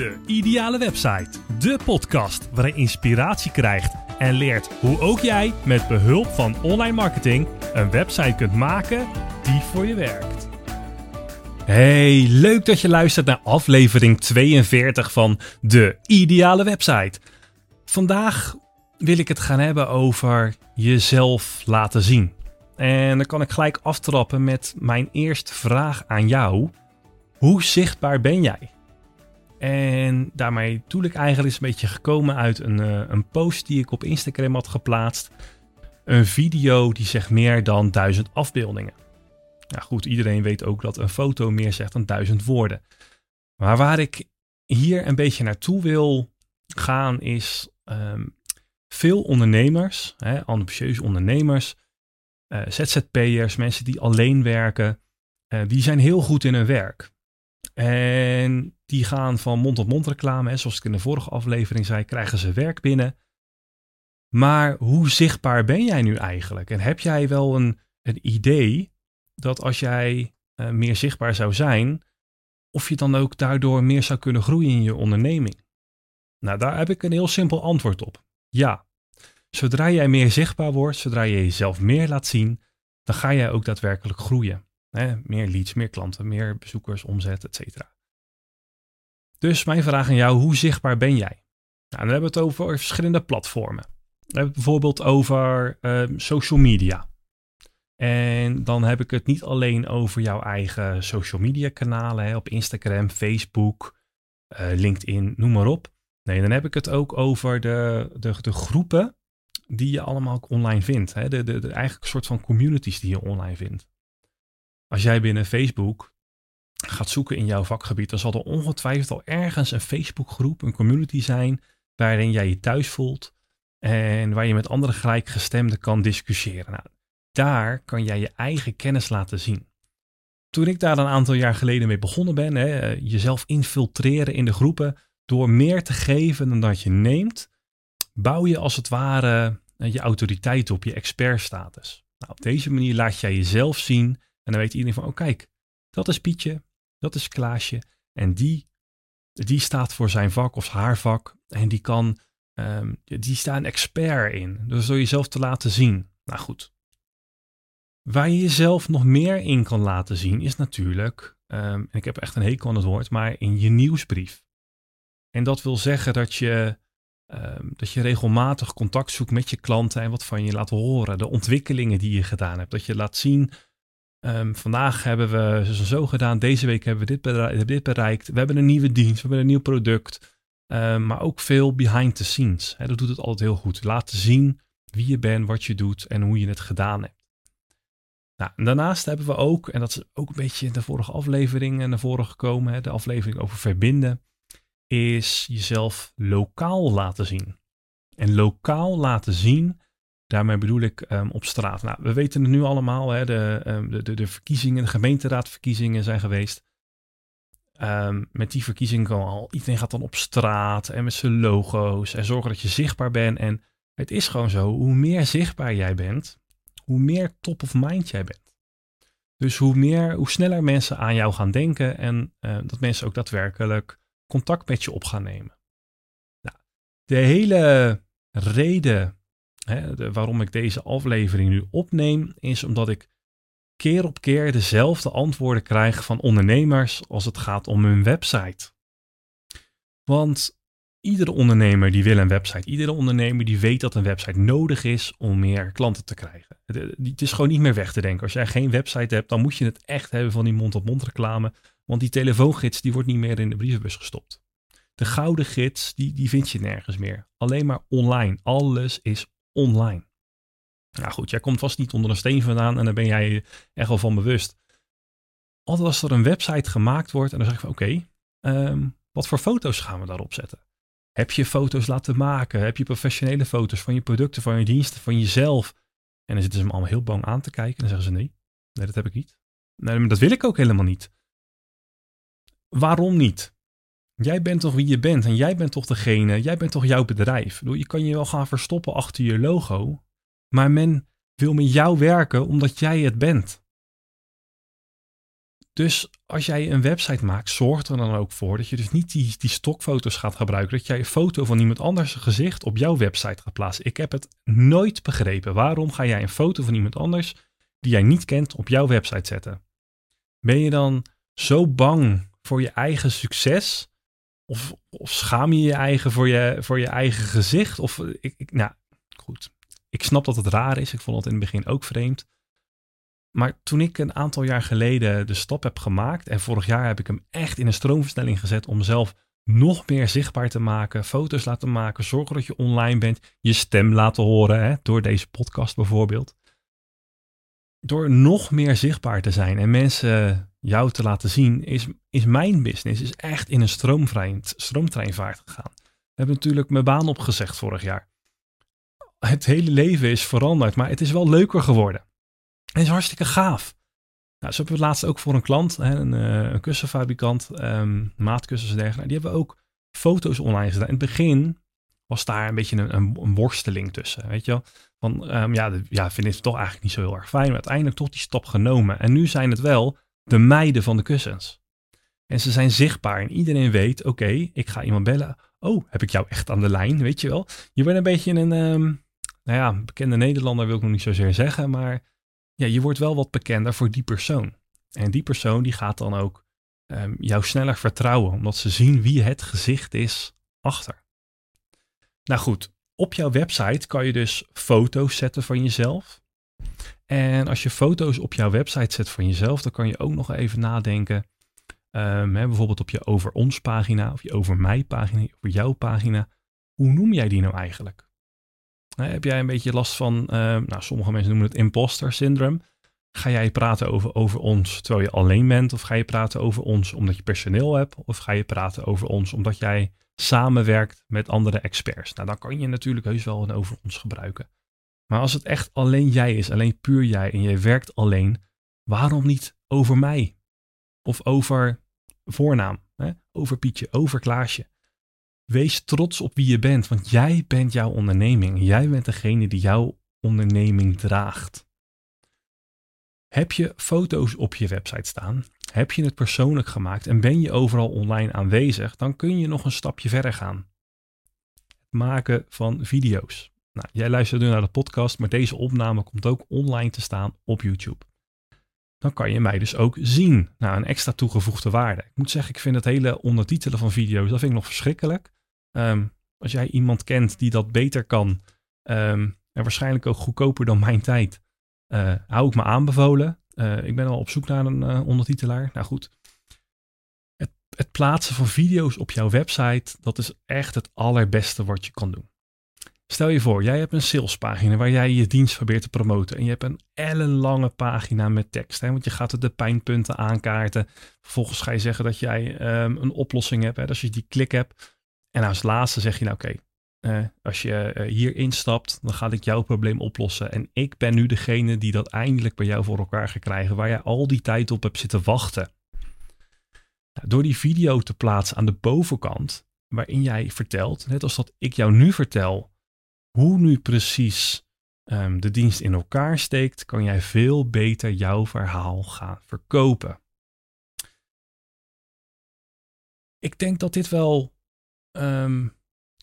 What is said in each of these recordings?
De Ideale Website. De podcast waarin je inspiratie krijgt en leert hoe ook jij met behulp van online marketing een website kunt maken die voor je werkt. Hey, leuk dat je luistert naar aflevering 42 van De Ideale Website. Vandaag wil ik het gaan hebben over jezelf laten zien. En dan kan ik gelijk aftrappen met mijn eerste vraag aan jou. Hoe zichtbaar ben jij? En daarmee doe ik eigenlijk een beetje gekomen uit een, uh, een post die ik op Instagram had geplaatst. Een video die zegt meer dan duizend afbeeldingen. Ja goed, iedereen weet ook dat een foto meer zegt dan duizend woorden. Maar waar ik hier een beetje naartoe wil gaan is um, veel ondernemers, hè, ambitieuze ondernemers, uh, ZZP'ers, mensen die alleen werken, uh, die zijn heel goed in hun werk. En die gaan van mond-tot-mond reclame, hè, zoals ik in de vorige aflevering zei, krijgen ze werk binnen. Maar hoe zichtbaar ben jij nu eigenlijk? En heb jij wel een, een idee dat als jij uh, meer zichtbaar zou zijn, of je dan ook daardoor meer zou kunnen groeien in je onderneming? Nou, daar heb ik een heel simpel antwoord op. Ja. Zodra jij meer zichtbaar wordt, zodra je jezelf meer laat zien, dan ga jij ook daadwerkelijk groeien. Hè? Meer leads, meer klanten, meer bezoekers, omzet, etc. Dus mijn vraag aan jou, hoe zichtbaar ben jij? Nou, dan hebben we het over verschillende platformen. We hebben het bijvoorbeeld over uh, social media. En dan heb ik het niet alleen over jouw eigen social media kanalen, hè, op Instagram, Facebook, uh, LinkedIn, noem maar op. Nee, dan heb ik het ook over de, de, de groepen die je allemaal online vindt. Hè? De, de, de eigenlijk soort van communities die je online vindt. Als jij binnen Facebook gaat zoeken in jouw vakgebied, dan zal er ongetwijfeld al ergens een Facebookgroep, een community zijn, waarin jij je thuis voelt en waar je met andere gelijkgestemden kan discussiëren. Nou, daar kan jij je eigen kennis laten zien. Toen ik daar een aantal jaar geleden mee begonnen ben, hè, jezelf infiltreren in de groepen door meer te geven dan dat je neemt, bouw je als het ware je autoriteit op, je expertstatus. Nou, op deze manier laat jij jezelf zien en dan weet iedereen van, oh kijk, dat is Pietje, dat is Klaasje en die, die staat voor zijn vak of haar vak en die kan, um, die staat een expert in. Dus door jezelf te laten zien. Nou goed. Waar je jezelf nog meer in kan laten zien is natuurlijk, um, en ik heb echt een hekel aan het woord, maar in je nieuwsbrief. En dat wil zeggen dat je, um, dat je regelmatig contact zoekt met je klanten en wat van je laat horen. De ontwikkelingen die je gedaan hebt. Dat je laat zien Um, vandaag hebben we zo, gedaan, deze week hebben we dit, bereikt, dit bereikt. We hebben een nieuwe dienst, we hebben een nieuw product. Um, maar ook veel behind the scenes. He, dat doet het altijd heel goed. Laten zien wie je bent, wat je doet en hoe je het gedaan hebt. Nou, daarnaast hebben we ook, en dat is ook een beetje in de vorige aflevering naar voren gekomen, hè, de aflevering over verbinden, is jezelf lokaal laten zien. En lokaal laten zien Daarmee bedoel ik um, op straat. Nou, we weten het nu allemaal, hè, de, um, de, de, verkiezingen, de gemeenteraadverkiezingen zijn geweest. Um, met die verkiezingen kan al, iedereen gaat dan op straat en met zijn logo's en zorgen dat je zichtbaar bent. En het is gewoon zo, hoe meer zichtbaar jij bent, hoe meer top of mind jij bent. Dus hoe, meer, hoe sneller mensen aan jou gaan denken en dat mensen ook daadwerkelijk contact met je op gaan nemen. Nou, de hele reden hè, waarom ik deze aflevering nu opneem, is omdat ik keer op keer dezelfde antwoorden krijg van ondernemers als het gaat om hun website. Want iedere ondernemer die wil een website, iedere ondernemer die weet dat een website nodig is om meer klanten te krijgen. Het is gewoon niet meer weg te denken. Als jij geen website hebt, dan moet je het echt hebben van die mond-op-mond reclame. Want die telefoongids die wordt niet meer in de brievenbus gestopt. De gouden gids, die, die vind je nergens meer. Alleen maar online. Alles is online. Nou goed, jij komt vast niet onder een steen vandaan en daar ben jij echt wel van bewust. Altijd als er een website gemaakt wordt en dan zeg ik van oké, ehm, wat voor foto's gaan we daarop zetten? Heb je foto's laten maken? Heb je professionele foto's van je producten, van je diensten, van jezelf? En dan zitten ze me allemaal heel bang aan te kijken en dan zeggen ze nee, nee dat heb ik niet. Nee, dat wil ik ook helemaal niet. Waarom niet? Jij bent toch wie je bent en jij bent toch degene, jij bent toch jouw bedrijf. Je kan je wel gaan verstoppen achter je logo, maar men wil met jou werken omdat jij het bent. Dus als jij een website maakt, zorg er dan ook voor dat je dus niet die, die stokfoto's gaat gebruiken. Dat jij een foto van iemand anders gezicht op jouw website gaat plaatsen. Ik heb het nooit begrepen. Waarom ga jij een foto van iemand anders die jij niet kent op jouw website zetten? Ben je dan zo bang voor je eigen succes? Of, schaam je je eigen voor je, voor je eigen gezicht? Of ik, ik, nou goed, ik snap dat het raar is. Ik vond het in het begin ook vreemd. Maar toen ik een aantal jaar geleden de stap heb gemaakt en vorig jaar heb ik hem echt in een stroomversnelling gezet om zelf nog meer zichtbaar te maken, foto's laten maken, zorgen dat je online bent, je stem laten horen, hè, door deze podcast bijvoorbeeld. Door nog meer zichtbaar te zijn en mensen jou te laten zien, is, is mijn business is echt in een stroomtreinvaart gegaan. Ik heb natuurlijk mijn baan opgezegd vorig jaar. Het hele leven is veranderd, maar het is wel leuker geworden. En is hartstikke gaaf. Nou, zo hebben we laatst ook voor een klant, een, uh, een kussenfabrikant, um, maatkussens en dergelijke. Die hebben we ook foto's online gedaan. In het begin was daar een beetje een, een, worsteling tussen, weet je wel. Van, um, ja, ja, vind ik het toch eigenlijk niet zo heel erg fijn. Maar uiteindelijk toch die stap genomen. En nu zijn het wel de meiden van de kussens. En ze zijn zichtbaar en iedereen weet, oké, ik ga iemand bellen. Oh, heb ik jou echt aan de lijn, weet je wel. Je bent een beetje een, um, nou ja, bekende Nederlander wil ik nog niet zozeer zeggen, maar ja, je wordt wel wat bekender voor die persoon. En die persoon die gaat dan ook um, jou sneller vertrouwen, omdat ze zien wie het gezicht is achter. Nou goed, op jouw website kan je dus foto's zetten van jezelf. En als je foto's op jouw website zet van jezelf, dan kan je ook nog even nadenken. Um, hè, bijvoorbeeld op je over ons pagina of je over mij pagina, over jouw pagina. Hoe noem jij die nou eigenlijk? heb jij een beetje last van, uh, nou, sommige mensen noemen het imposter syndrome. Ga jij praten over, over ons terwijl je alleen bent? Of ga je praten over ons omdat je personeel hebt? Of ga je praten over ons omdat jij samenwerkt met andere experts? Nou, dan kan je natuurlijk heus wel een over ons gebruiken. Maar als het echt alleen jij is, alleen puur jij en jij werkt alleen, waarom niet over mij? Of over voornaam, hè? over Pietje, over Klaasje. Wees trots op wie je bent, want jij bent jouw onderneming. Jij bent degene die jouw onderneming draagt. Heb je foto's op je website staan? Heb je het persoonlijk gemaakt en ben je overal online aanwezig? Dan kun je nog een stapje verder gaan. Het maken van video's. Nou, jij luistert nu naar de podcast, maar deze opname komt ook online te staan op YouTube. Dan kan je mij dus ook zien. Nou, een extra toegevoegde waarde. Ik moet zeggen, ik vind het hele ondertitelen van video's, dat vind ik nog verschrikkelijk. Ehm, als jij iemand kent die dat beter kan um, en waarschijnlijk ook goedkoper dan mijn tijd, uh, hou ik me aanbevolen. Uh, ik ben al op zoek naar een uh, ondertitelaar. Nou goed, het, het, plaatsen van video's op jouw website, dat is echt het allerbeste wat je kan doen. Stel je voor, jij hebt een salespagina waar jij je dienst probeert te promoten. En je hebt een ellenlange pagina met tekst. Hè, want je gaat de pijnpunten aankaarten. Vervolgens ga je zeggen dat jij um, een oplossing hebt. Hè, als je die klik hebt, en als laatste zeg je nou oké, uh, als je uh, hier instapt, dan ga ik jouw probleem oplossen. En ik ben nu degene die dat eindelijk bij jou voor elkaar gaat krijgen, waar jij al die tijd op hebt zitten wachten. Nou, door die video te plaatsen aan de bovenkant, waarin jij vertelt, net als dat ik jou nu vertel, hoe nu precies um, de dienst in elkaar steekt, kan jij veel beter jouw verhaal gaan verkopen. Ik denk dat dit wel um,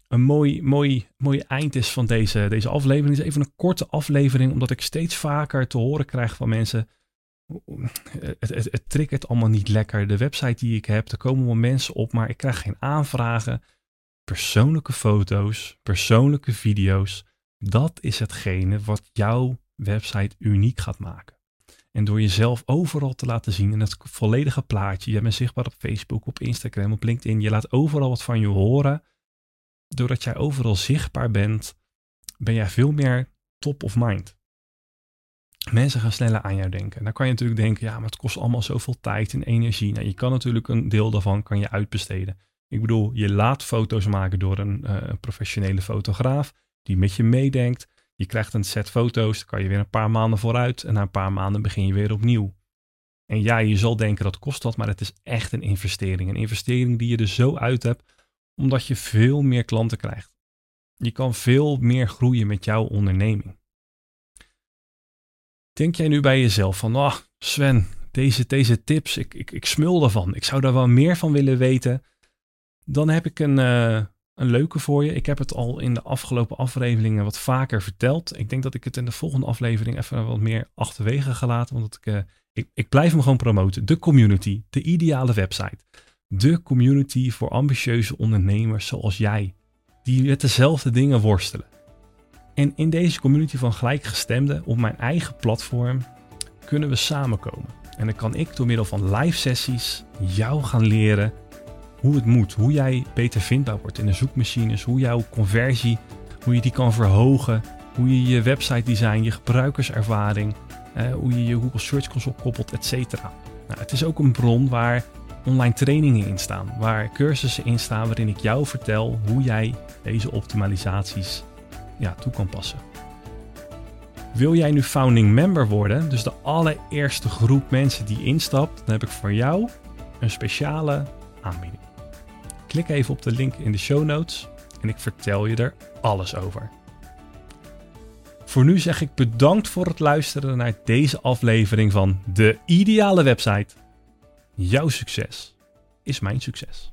een mooi, mooi, mooi eind is van deze, deze aflevering. Het is even een korte aflevering, omdat ik steeds vaker te horen krijg van mensen. Het, het, het allemaal niet lekker. De website die ik heb, er komen wel mensen op, maar ik krijg geen aanvragen. Persoonlijke foto's, persoonlijke video's. Dat is hetgene wat jouw website uniek gaat maken. En door jezelf overal te laten zien in het volledige plaatje. Je bent zichtbaar op Facebook, op Instagram, op LinkedIn. Je laat overal wat van je horen. Doordat jij overal zichtbaar bent, ben jij veel meer top of mind. Mensen gaan sneller aan jou denken. Dan kan je natuurlijk denken, ja, maar het kost allemaal zoveel tijd en energie. Nou, je kan natuurlijk een deel daarvan kan je uitbesteden. Ik bedoel, je laat foto's maken door een uh, professionele fotograaf die met je meedenkt. Je krijgt een set foto's, dan kan je weer een paar maanden vooruit en na een paar maanden begin je weer opnieuw. En ja, je zal denken dat kost dat, maar het is echt een investering. Een investering die je er zo uit hebt, omdat je veel meer klanten krijgt. Je kan veel meer groeien met jouw onderneming. Denk jij nu bij jezelf van, oh Sven, deze, deze tips, ik, ik, ik smul ervan. Ik zou daar wel meer van willen weten. Dan heb ik een, uh, een leuke voor je. Ik heb het al in de afgelopen afleveringen wat vaker verteld. Ik denk dat ik het in de volgende aflevering even wat meer achterwege ga laten. Want ik, uh, ik, ik blijf hem gewoon promoten. De community, de ideale website. De community voor ambitieuze ondernemers zoals jij. Die met dezelfde dingen worstelen. En in deze community van gelijkgestemden op mijn eigen platform kunnen we samenkomen. En dan kan ik door middel van live sessies jou gaan leren hoe het moet. Hoe jij beter vindbaar wordt in de zoekmachines. Hoe jouw conversie, hoe je die kan verhogen. Hoe je je website design, je gebruikerservaring, eh, hoe je je Google Search Console koppelt, etc. Nou, het is ook een bron waar online trainingen in staan. Waar cursussen in staan waarin ik jou vertel hoe jij deze optimalisaties ja, toe kan passen. Wil jij nu founding member worden, dus de allereerste groep mensen die instapt, dan heb ik voor jou een speciale aanbieding. Klik even op de link in de show notes en ik vertel je er alles over. Voor nu zeg ik bedankt voor het luisteren naar deze aflevering van De Ideale Website. Jouw succes is mijn succes.